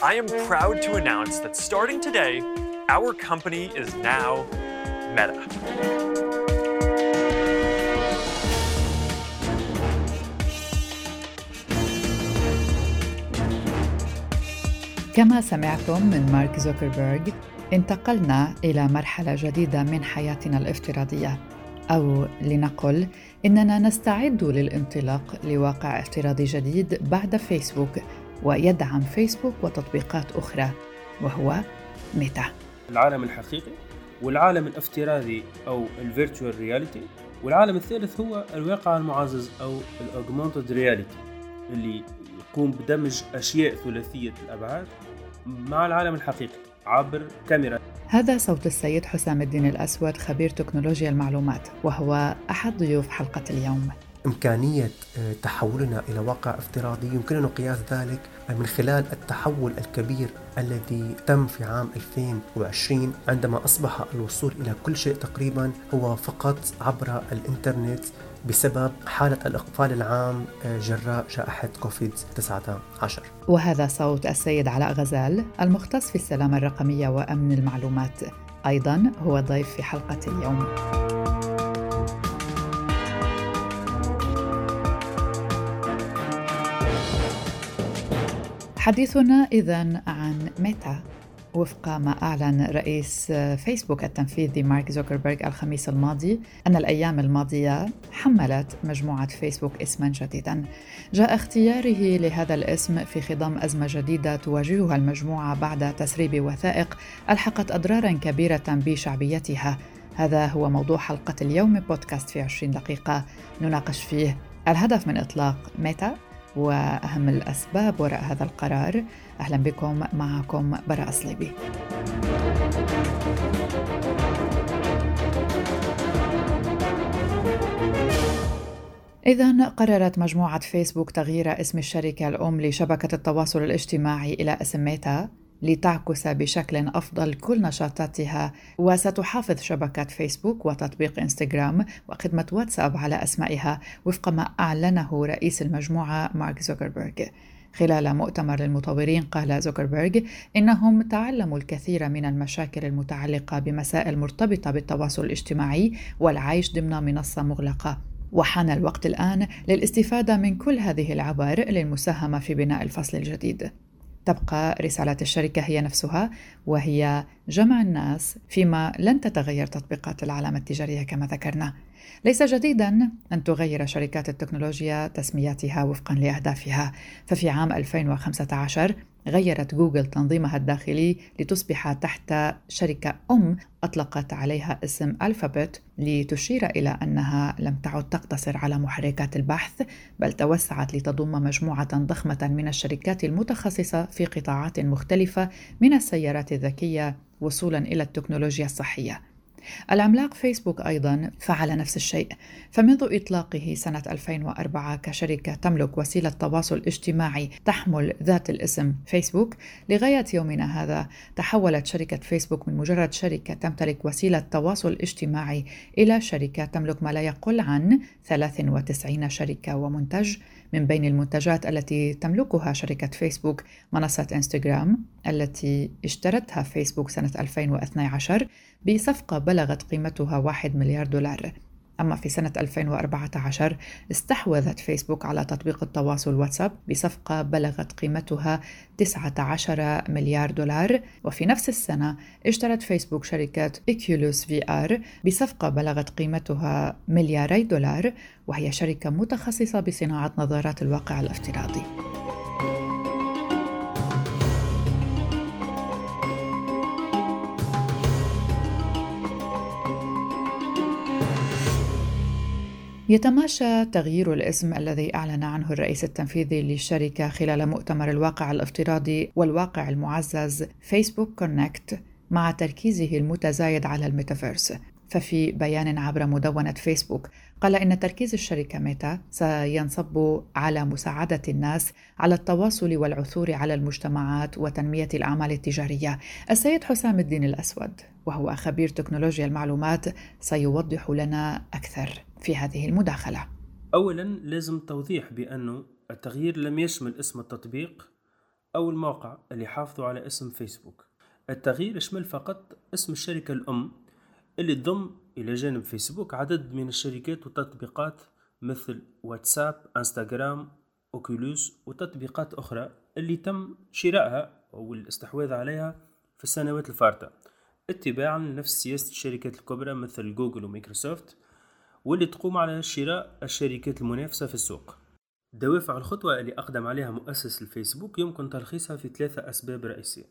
I am proud to announce that starting today, our company is now Meta. كما سمعتم من مارك زوكربيرغ انتقلنا إلى مرحلة جديدة من حياتنا الافتراضية أو لنقل إننا نستعد للانطلاق لواقع افتراضي جديد بعد فيسبوك ويدعم فيسبوك وتطبيقات أخرى وهو ميتا. العالم الحقيقي والعالم الافتراضي أو ال virtual reality والعالم الثالث هو الواقع المعزز أو ال augmented reality اللي يقوم بدمج أشياء ثلاثية الأبعاد مع العالم الحقيقي عبر كاميرا. هذا صوت السيد حسام الدين الأسود خبير تكنولوجيا المعلومات وهو أحد ضيوف حلقة اليوم. إمكانية آه، تحولنا إلى واقع افتراضي. يمكننا قياس ذلك من خلال التحول الكبير الذي تم في عام 2020 عندما أصبح الوصول إلى كل شيء تقريبا هو فقط عبر الإنترنت بسبب حالة الإقفال العام آه، جراء جائحة كوفيد 19 وهذا صوت السيد علاء غزال المختص في السلامة الرقمية وأمن المعلومات. أيضا هو ضيف في حلقة اليوم. حديثنا إذا عن ميتا. وفق ما أعلن رئيس فيسبوك التنفيذي مارك زوكربيرغ الخميس الماضي أن الأيام الماضية حملت مجموعة فيسبوك اسما جديدا. جاء اختياره لهذا الاسم في خضم أزمة جديدة تواجهها المجموعة بعد تسريب وثائق ألحقت أضرارا كبيرة بشعبيتها. هذا هو موضوع حلقة اليوم بودكاست في 20 دقيقة. نناقش فيه الهدف من إطلاق ميتا. وأهم الأسباب وراء هذا القرار. أهلا بكم معكم براء صليبي. إذا قررت مجموعة فيسبوك تغيير اسم الشركة الأم لشبكة التواصل الاجتماعي إلى اسم ميتا. لتعكس بشكل أفضل كل نشاطاتها. وستحافظ شبكه فيسبوك وتطبيق إنستغرام وخدمة واتساب على أسمائها وفق ما أعلنه رئيس المجموعة مارك زوكربيرغ. خلال مؤتمر للمطورين قال زوكربيرغ إنهم تعلموا الكثير من المشاكل المتعلقة بمسائل مرتبطة بالتواصل الاجتماعي والعيش ضمن منصة مغلقة. وحان الوقت الآن للاستفادة من كل هذه العبر للمساهمة في بناء الفصل الجديد. تبقى رسالة الشركة هي نفسها وهي جمع الناس فيما لن تتغير تطبيقات العلامة التجارية كما ذكرنا. ليس جديدا أن تغير شركات التكنولوجيا تسمياتها وفقا لأهدافها، ففي عام 2015 غيرت جوجل تنظيمها الداخلي لتصبح تحت شركة أم أطلقت عليها اسم ألفابت لتشير إلى أنها لم تعد تقتصر على محركات البحث بل توسعت لتضم مجموعة ضخمة من الشركات المتخصصة في قطاعات مختلفة من السيارات الذكية وصولا إلى التكنولوجيا الصحية. العملاق فيسبوك أيضا فعل نفس الشيء. فمنذ إطلاقه سنة 2004 كشركة تملك وسيلة تواصل اجتماعي تحمل ذات الاسم فيسبوك. لغاية يومنا هذا تحولت شركة فيسبوك من مجرد شركة تمتلك وسيلة تواصل اجتماعي إلى شركة تملك ما لا يقل عن 93 شركة ومنتج. من بين المنتجات التي تملكها شركة فيسبوك منصة إنستغرام التي اشترتها فيسبوك سنة 2012 بصفقة بلغت قيمتها 1 مليار دولار. أما في سنة 2014 استحوذت فيسبوك على تطبيق التواصل واتساب بصفقة بلغت قيمتها 19 مليار دولار. وفي نفس السنة اشترت فيسبوك شركة إكيولوس في آر بصفقة بلغت قيمتها ملياري دولار وهي شركة متخصصة بصناعة نظارات الواقع الافتراضي. يتماشى تغيير الاسم الذي أعلن عنه الرئيس التنفيذي للشركة خلال مؤتمر الواقع الافتراضي والواقع المعزز Facebook Connect مع تركيزه المتزايد على الميتافيرس ففي بيان عبر مدونة فيسبوك قال إن تركيز الشركة ميتا سينصب على مساعدة الناس على التواصل والعثور على المجتمعات وتنمية الأعمال التجارية. السيد حسام الدين الأسود وهو خبير تكنولوجيا المعلومات سيوضح لنا أكثر. في هذه المداخلة. أولا لازم توضيح بأنه التغيير لم يشمل اسم التطبيق أو الموقع اللي حافظوا على اسم فيسبوك. التغيير يشمل فقط اسم الشركة الأم اللي تضم إلى جانب فيسبوك عدد من الشركات والتطبيقات مثل واتساب إنستغرام أوكيولوس وتطبيقات أخرى اللي تم شرائها أو الاستحواذ عليها في السنوات الفارطة اتباعا لنفس سياسة الشركات الكبرى مثل جوجل ومايكروسوفت واللي تقوم على شراء الشركات المنافسة في السوق. دوافع الخطوة اللي أقدم عليها مؤسس الفيسبوك يمكن تلخيصها في ثلاثة أسباب رئيسية.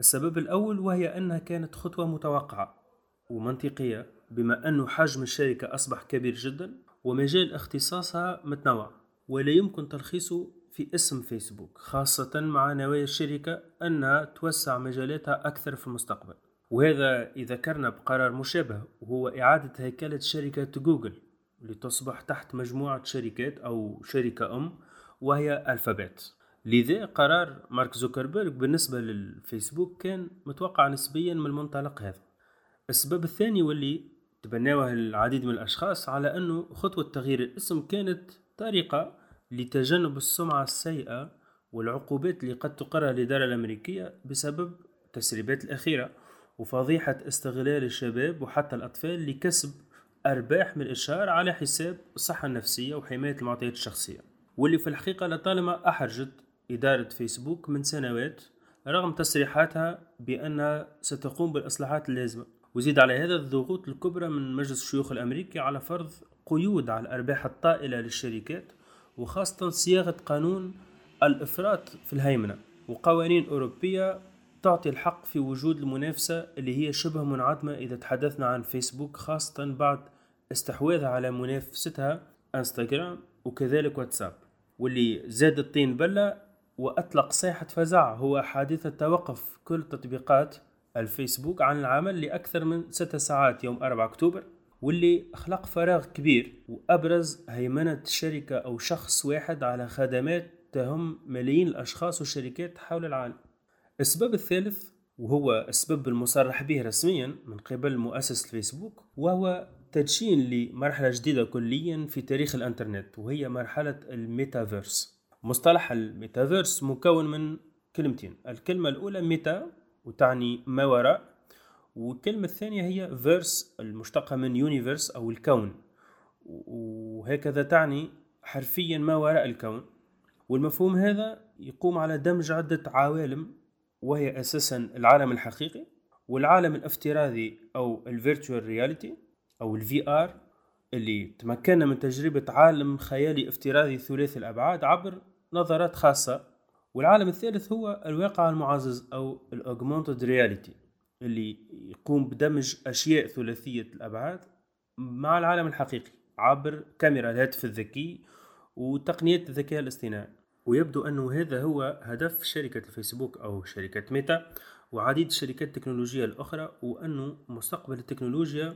السبب الأول وهي أنها كانت خطوة متوقعة ومنطقية بما أن حجم الشركة أصبح كبير جدا ومجال اختصاصها متنوع ولا يمكن تلخيصه في اسم فيسبوك خاصة مع نوايا الشركة أنها توسع مجالاتها أكثر في المستقبل. وهذا إذا بقرار مشابه وهو إعادة هيكلة شركة جوجل لتصبح تحت مجموعة شركات أو شركة أم وهي ألفابت لذا قرار مارك زوكربيرغ بالنسبة للفيسبوك كان متوقع نسبيا من المنطلق هذا. السبب الثاني واللي تبناوه العديد من الأشخاص على أنه خطوة تغيير الاسم كانت طريقة لتجنب السمعة السيئة والعقوبات اللي قد تقرر الإدارة الأمريكية بسبب التسريبات الأخيرة. وفضيحة استغلال الشباب وحتى الأطفال لكسب أرباح من الإشهار على حساب الصحة النفسية وحماية المعطيات الشخصية. واللي في الحقيقة لطالما أحرجت إدارة فيسبوك من سنوات رغم تصريحاتها بأنها ستقوم بالإصلاحات اللازمة. وزيد على هذا الضغوط الكبرى من مجلس الشيوخ الأمريكي على فرض قيود على الأرباح الطائلة للشركات وخاصة صياغة قانون الإفراط في الهيمنة. وقوانين أوروبية تعطي الحق في وجود المنافسة اللي هي شبه منعدمة إذا تحدثنا عن فيسبوك خاصة بعد استحواذها على منافستها انستغرام وكذلك واتساب. واللي زاد الطين بلة وأطلق صيحة فزع هو حادثة توقف كل تطبيقات الفيسبوك عن العمل لأكثر من ستة ساعات يوم 4 أكتوبر واللي خلق فراغ كبير وأبرز هيمنة شركة أو شخص واحد على خدمات تهم ملايين الأشخاص والشركات حول العالم. السبب الثالث وهو السبب المصرح به رسميا من قبل مؤسس الفيسبوك وهو تدشين لمرحلة جديدة كليا في تاريخ الإنترنت وهي مرحلة الميتافيرس. مصطلح الميتافيرس مكون من كلمتين الكلمة الأولى meta وتعني ما وراء والكلمة الثانية هي verse المشتقة من universe أو الكون وهكذا تعني حرفيا ما وراء الكون. والمفهوم هذا يقوم على دمج عدة عوالم وهي أساسا العالم الحقيقي والعالم الافتراضي أو ال virtual reality أو ال VR اللي تمكنا من تجربة عالم خيالي افتراضي ثلاثي الأبعاد عبر نظرات خاصة. والعالم الثالث هو الواقع المعزز أو الأوجمانتد رياليتي اللي يقوم بدمج أشياء ثلاثية الأبعاد مع العالم الحقيقي عبر كاميرا الهاتف الذكي وتقنيات الذكاء الاصطناعي. ويبدو أنه هذا هو هدف شركة الفيسبوك أو شركة ميتا وعديد الشركات التكنولوجية الأخرى وأنه مستقبل التكنولوجيا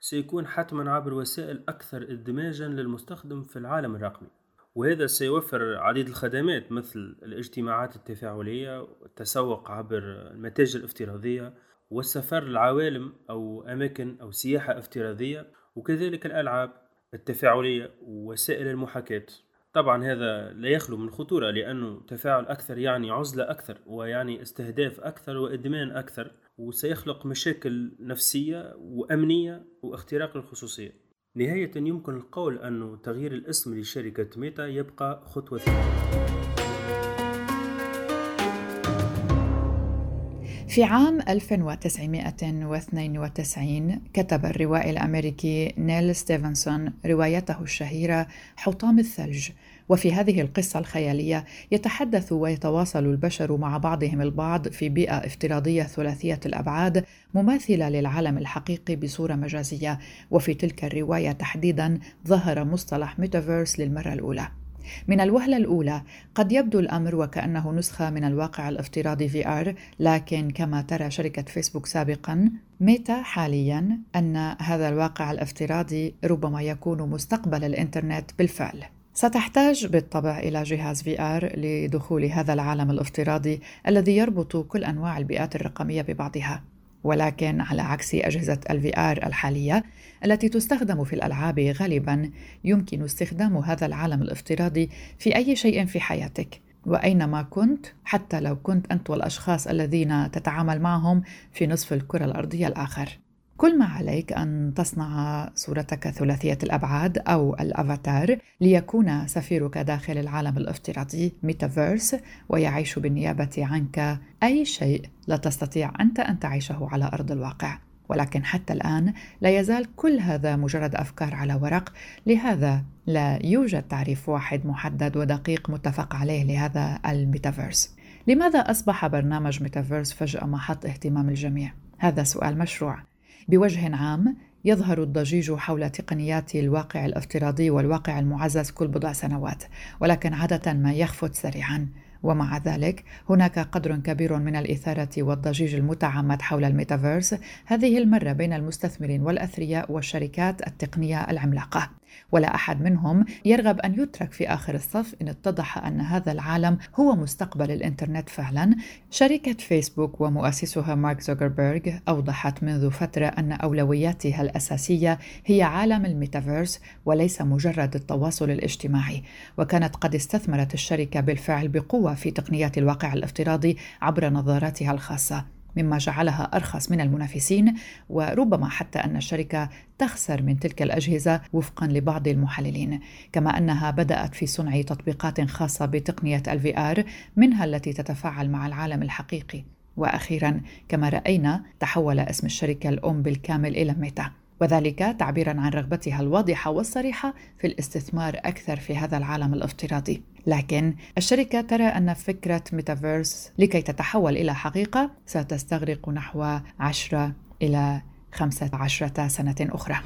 سيكون حتما عبر وسائل أكثر اندماجا للمستخدم في العالم الرقمي. وهذا سيوفر عديد الخدمات مثل الاجتماعات التفاعلية والتسوق عبر المتاجر الافتراضية والسفر للعوالم أو أماكن أو سياحة افتراضية وكذلك الألعاب التفاعلية ووسائل المحاكاة. طبعا هذا لا يخلو من خطورة لأنه تفاعل أكثر يعني عزلة أكثر ويعني استهداف أكثر وإدمان أكثر وسيخلق مشاكل نفسية وأمنية واختراق للخصوصية نهاية يمكن القول أن تغيير الاسم لشركة ميتا يبقى خطوة ثانية. في عام 1992 كتب الروائي الأمريكي نيل ستيفنسون روايته الشهيرة حطام الثلج. وفي هذه القصة الخيالية يتحدث ويتواصل البشر مع بعضهم البعض في بيئة افتراضية ثلاثية الأبعاد مماثلة للعالم الحقيقي بصورة مجازية. وفي تلك الرواية تحديدا ظهر مصطلح ميتافيرس للمرة الأولى. من الوهلة الأولى قد يبدو الأمر وكأنه نسخة من الواقع الافتراضي VR لكن كما ترى شركة فيسبوك سابقا ميتا حاليا أن هذا الواقع الافتراضي ربما يكون مستقبل الإنترنت بالفعل. ستحتاج بالطبع إلى جهاز VR لدخول هذا العالم الافتراضي الذي يربط كل أنواع البيئات الرقمية ببعضها. ولكن على عكس أجهزة ال VR الحالية التي تستخدم في الألعاب غالبا يمكن استخدام هذا العالم الافتراضي في أي شيء في حياتك. وأينما كنت حتى لو كنت أنت والأشخاص الذين تتعامل معهم في نصف الكرة الأرضية الآخر. كل ما عليك أن تصنع صورتك ثلاثية الأبعاد أو الأفاتار ليكون سفيرك داخل العالم الافتراضي ميتافيرس ويعيش بالنيابة عنك. أي شيء لا تستطيع أنت أن تعيشه على أرض الواقع. ولكن حتى الآن لا يزال كل هذا مجرد أفكار على ورق. لهذا لا يوجد تعريف واحد محدد ودقيق متفق عليه لهذا الميتافيرس. لماذا أصبح برنامج ميتافيرس فجأة محط اهتمام الجميع؟ هذا سؤال مشروع. بوجه عام يظهر الضجيج حول تقنيات الواقع الافتراضي والواقع المعزز كل بضع سنوات ولكن عادة ما يخفت سريعا. ومع ذلك هناك قدر كبير من الإثارة والضجيج المتعمد حول الميتافيرس. هذه المرة بين المستثمرين والأثرياء والشركات التقنية العملاقة. ولا أحد منهم يرغب أن يترك في آخر الصف إن اتضح أن هذا العالم هو مستقبل الإنترنت فعلا. شركة فيسبوك ومؤسسها مارك زوكربيرغ أوضحت منذ فترة أن أولوياتها الأساسية هي عالم الميتافيرس وليس مجرد التواصل الاجتماعي. وكانت قد استثمرت الشركة بالفعل بقوة في تقنيات الواقع الافتراضي عبر نظاراتها الخاصة. مما جعلها أرخص من المنافسين وربما حتى أن الشركة تخسر من تلك الأجهزة وفقا لبعض المحللين. كما أنها بدأت في صنع تطبيقات خاصة بتقنية ال VR منها التي تتفاعل مع العالم الحقيقي. وأخيرا كما رأينا تحول اسم الشركة الأم بالكامل إلى ميتا. وذلك تعبيرا عن رغبتها الواضحة والصريحة في الاستثمار أكثر في هذا العالم الافتراضي. لكن الشركة ترى أن فكرة ميتافيرس لكي تتحول إلى حقيقة ستستغرق نحو 10 إلى 15 سنة أخرى.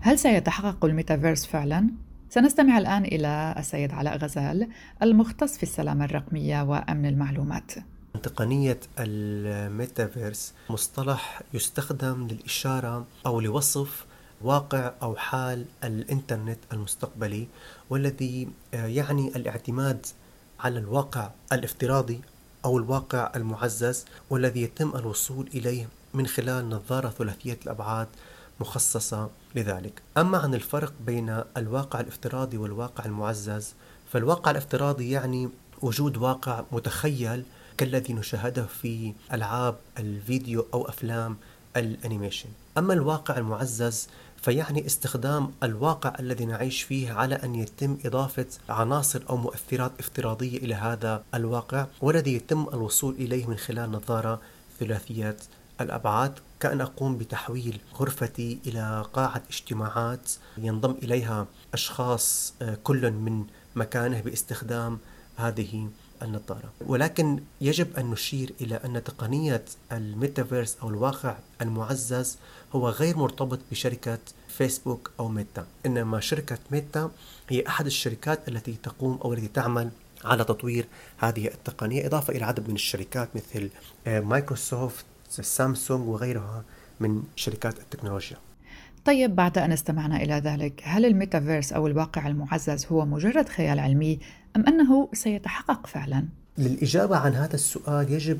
هل سيتحقق الميتافيرس فعلا؟ سنستمع الآن إلى السيد علاء غزال المختص في السلامة الرقمية وأمن المعلومات. تقنية الميتافيرس مصطلح يستخدم للإشارة أو لوصف واقع أو حال الإنترنت المستقبلي والذي آه، يعني الاعتماد على الواقع الافتراضي أو الواقع المعزز والذي يتم الوصول إليه من خلال نظارة ثلاثية الأبعاد مخصصة لذلك. أما عن الفرق بين الواقع الافتراضي والواقع المعزز فالواقع الافتراضي يعني وجود واقع متخيل كالذي نشاهده في ألعاب الفيديو أو أفلام الأنيميشن. أما الواقع المعزز فيعني استخدام الواقع الذي نعيش فيه على أن يتم إضافة عناصر أو مؤثرات افتراضية إلى هذا الواقع والذي يتم الوصول إليه من خلال نظارة ثلاثية الأبعاد. كأن أقوم بتحويل غرفتي إلى قاعة اجتماعات ينضم إليها أشخاص آه، كل من مكانه باستخدام هذه النظارة ولكن يجب أن نشير إلى أن تقنية الميتافيرس أو الواقع المعزز هو غير مرتبط بشركة فيسبوك أو ميتا. إنما شركة ميتا هي أحد الشركات التي تقوم أو التي تعمل على تطوير هذه التقنية إضافة إلى عدد من الشركات مثل آه، مايكروسوفت سامسونج وغيرها من شركات التكنولوجيا. طيب بعد أن استمعنا إلى ذلك هل الميتافيرس أو الواقع المعزز هو مجرد خيال علمي أم أنه سيتحقق فعلا؟ للإجابة عن هذا السؤال يجب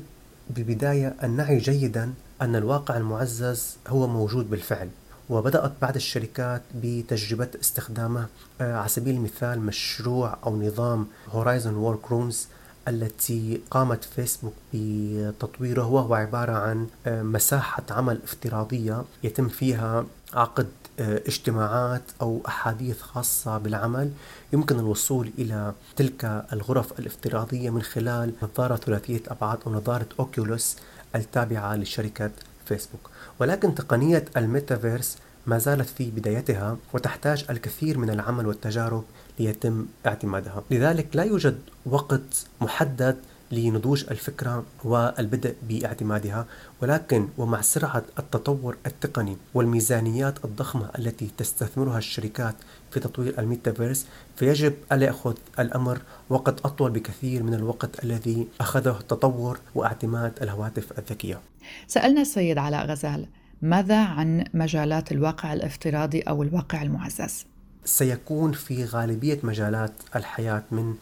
ببداية أن نعي جيدا أن الواقع المعزز هو موجود بالفعل وبدأت بعض الشركات بتجربة استخدامه آه، على سبيل المثال مشروع أو نظام Horizon Workrooms التي قامت فيسبوك بتطويره وهو عبارة عن آه، مساحة عمل افتراضية يتم فيها عقد آه، اجتماعات أو أحاديث خاصة بالعمل. يمكن الوصول إلى تلك الغرف الافتراضية من خلال نظارة ثلاثية أبعاد أو نظارة Oculus التابعة لشركة فيسبوك. ولكن تقنية الميتافيرس ما زالت في بدايتها وتحتاج الكثير من العمل والتجارب ليتم اعتمادها لذلك لا يوجد وقت محدد لنضوج الفكرة والبدء باعتمادها ولكن ومع سرعة التطور التقني والميزانيات الضخمة التي تستثمرها الشركات في تطوير الميتافيرس فيجب ألا يأخذ الأمر وقت أطول بكثير من الوقت الذي أخذه تطور واعتماد الهواتف الذكية سألنا السيد علاء غزال ماذا عن مجالات الواقع الافتراضي أو الواقع المعزز؟ سيكون في غالبية مجالات الحياة من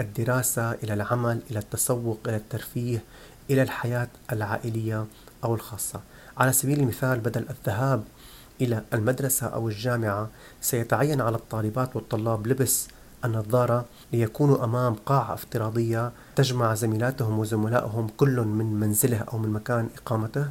الدراسة إلى العمل إلى التسوق إلى الترفيه إلى الحياة العائلية أو الخاصة. على سبيل المثال بدل الذهاب إلى المدرسة أو الجامعة سيتعين على الطالبات والطلاب لبس النظارة ليكونوا أمام قاعة افتراضية تجمع زميلاتهم وزملائهم كل من منزله أو من مكان إقامته.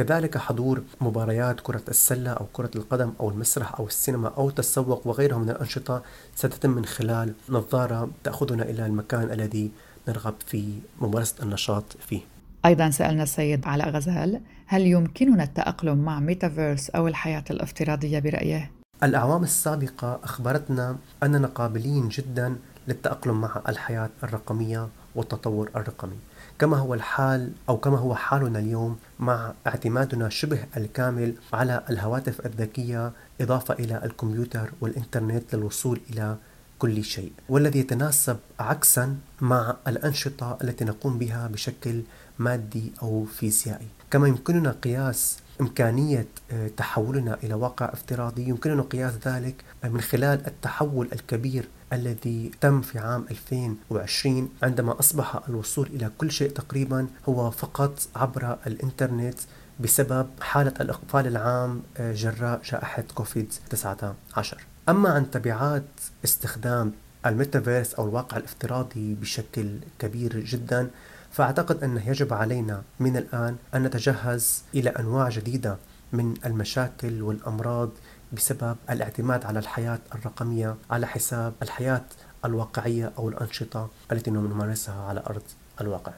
كذلك حضور مباريات كرة السلة أو كرة القدم أو المسرح أو السينما أو التسوق وغيرها من الأنشطة ستتم من خلال نظارة تأخذنا إلى المكان الذي نرغب في ممارسة النشاط فيه أيضا سألنا السيد علاء غزال هل يمكننا التأقلم مع ميتافيرس أو الحياة الافتراضية برأيه؟ الأعوام السابقة أخبرتنا أننا قابلين جدا للتأقلم مع الحياة الرقمية والتطور الرقمي كما هو الحال أو كما هو حالنا اليوم مع اعتمادنا شبه الكامل على الهواتف الذكية إضافة إلى الكمبيوتر والإنترنت للوصول إلى كل شيء. والذي يتناسب عكسا مع الأنشطة التي نقوم بها بشكل مادي أو فيزيائي. كما يمكننا قياس إمكانية آه، تحولنا إلى واقع افتراضي يمكننا قياس ذلك من خلال التحول الكبير الذي تم في عام 2020 عندما أصبح الوصول إلى كل شيء تقريبا هو فقط عبر الإنترنت بسبب حالة الإقفال العام آه، جراء جائحة كوفيد 19 أما عن تبعات استخدام الميتافيرس أو الواقع الافتراضي بشكل كبير جدا فأعتقد أنه يجب علينا من الآن أن نتجهز إلى أنواع جديدة من المشاكل والأمراض بسبب الاعتماد على الحياة الرقمية على حساب الحياة الواقعية أو الأنشطة التي نمارسها على أرض الواقع.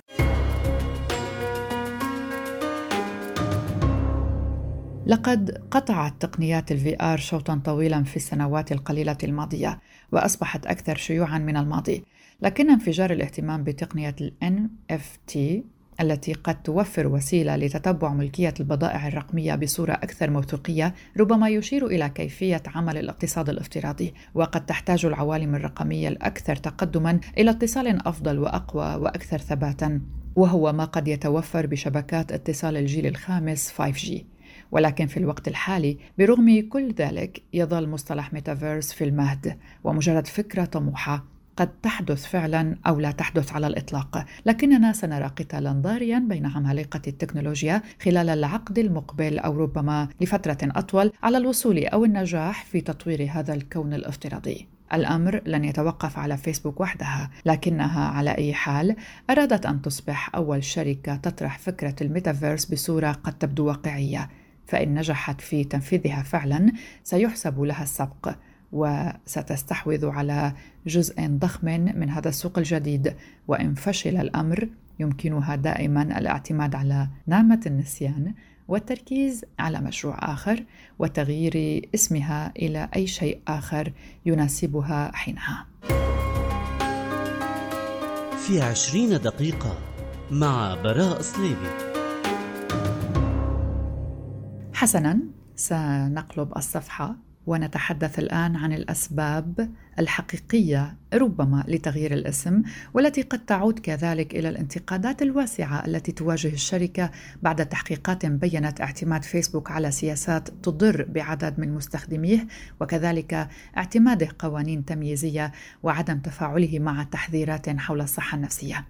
لقد قطعت تقنيات ال VR شوطا طويلا في السنوات القليلة الماضية وأصبحت أكثر شيوعا من الماضي لكن انفجار الاهتمام بتقنية ال NFT التي قد توفر وسيلة لتتبع ملكية البضائع الرقمية بصورة أكثر موثوقية ربما يشير إلى كيفية عمل الاقتصاد الافتراضي وقد تحتاج العوالم الرقمية الأكثر تقدما إلى اتصال أفضل وأقوى وأكثر ثباتا وهو ما قد يتوفر بشبكات اتصال الجيل الخامس 5G ولكن في الوقت الحالي برغم كل ذلك يظل مصطلح ميتافيرس في المهد ومجرد فكرة طموحة قد تحدث فعلا أو لا تحدث على الإطلاق، لكننا سنرى قتالا ضاريا بين عمالقة التكنولوجيا خلال العقد المقبل أو ربما لفترة أطول على الوصول أو النجاح في تطوير هذا الكون الافتراضي. الأمر لن يتوقف على فيسبوك وحدها، لكنها على أي حال أرادت أن تصبح أول شركة تطرح فكرة الميتافيرس بصورة قد تبدو واقعية، فإن نجحت في تنفيذها فعلا سيحسب لها السبق. وستستحوذ على جزء ضخم من هذا السوق الجديد. وإن فشل الأمر يمكنها دائما الاعتماد على نعمة النسيان والتركيز على مشروع آخر وتغيير اسمها إلى أي شيء آخر يناسبها حينها. في عشرين دقيقة مع براء صليبي حسنا سنقلب الصفحة. ونتحدث الآن عن الأسباب الحقيقية ربما لتغيير الاسم والتي قد تعود كذلك إلى الانتقادات الواسعة التي تواجه الشركة بعد تحقيقات بينت اعتماد فيسبوك على سياسات تضر بعدد من مستخدميه وكذلك اعتماده قوانين تمييزية وعدم تفاعله مع تحذيرات حول الصحة النفسية.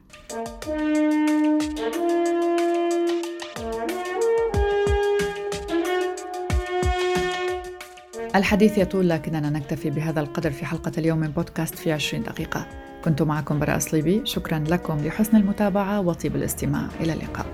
الحديث يطول لكننا نكتفي بهذا القدر في حلقة اليوم من بودكاست في 20 دقيقة. كنت معكم براء صليبي شكرا لكم لحسن المتابعة وطيب الاستماع. إلى اللقاء.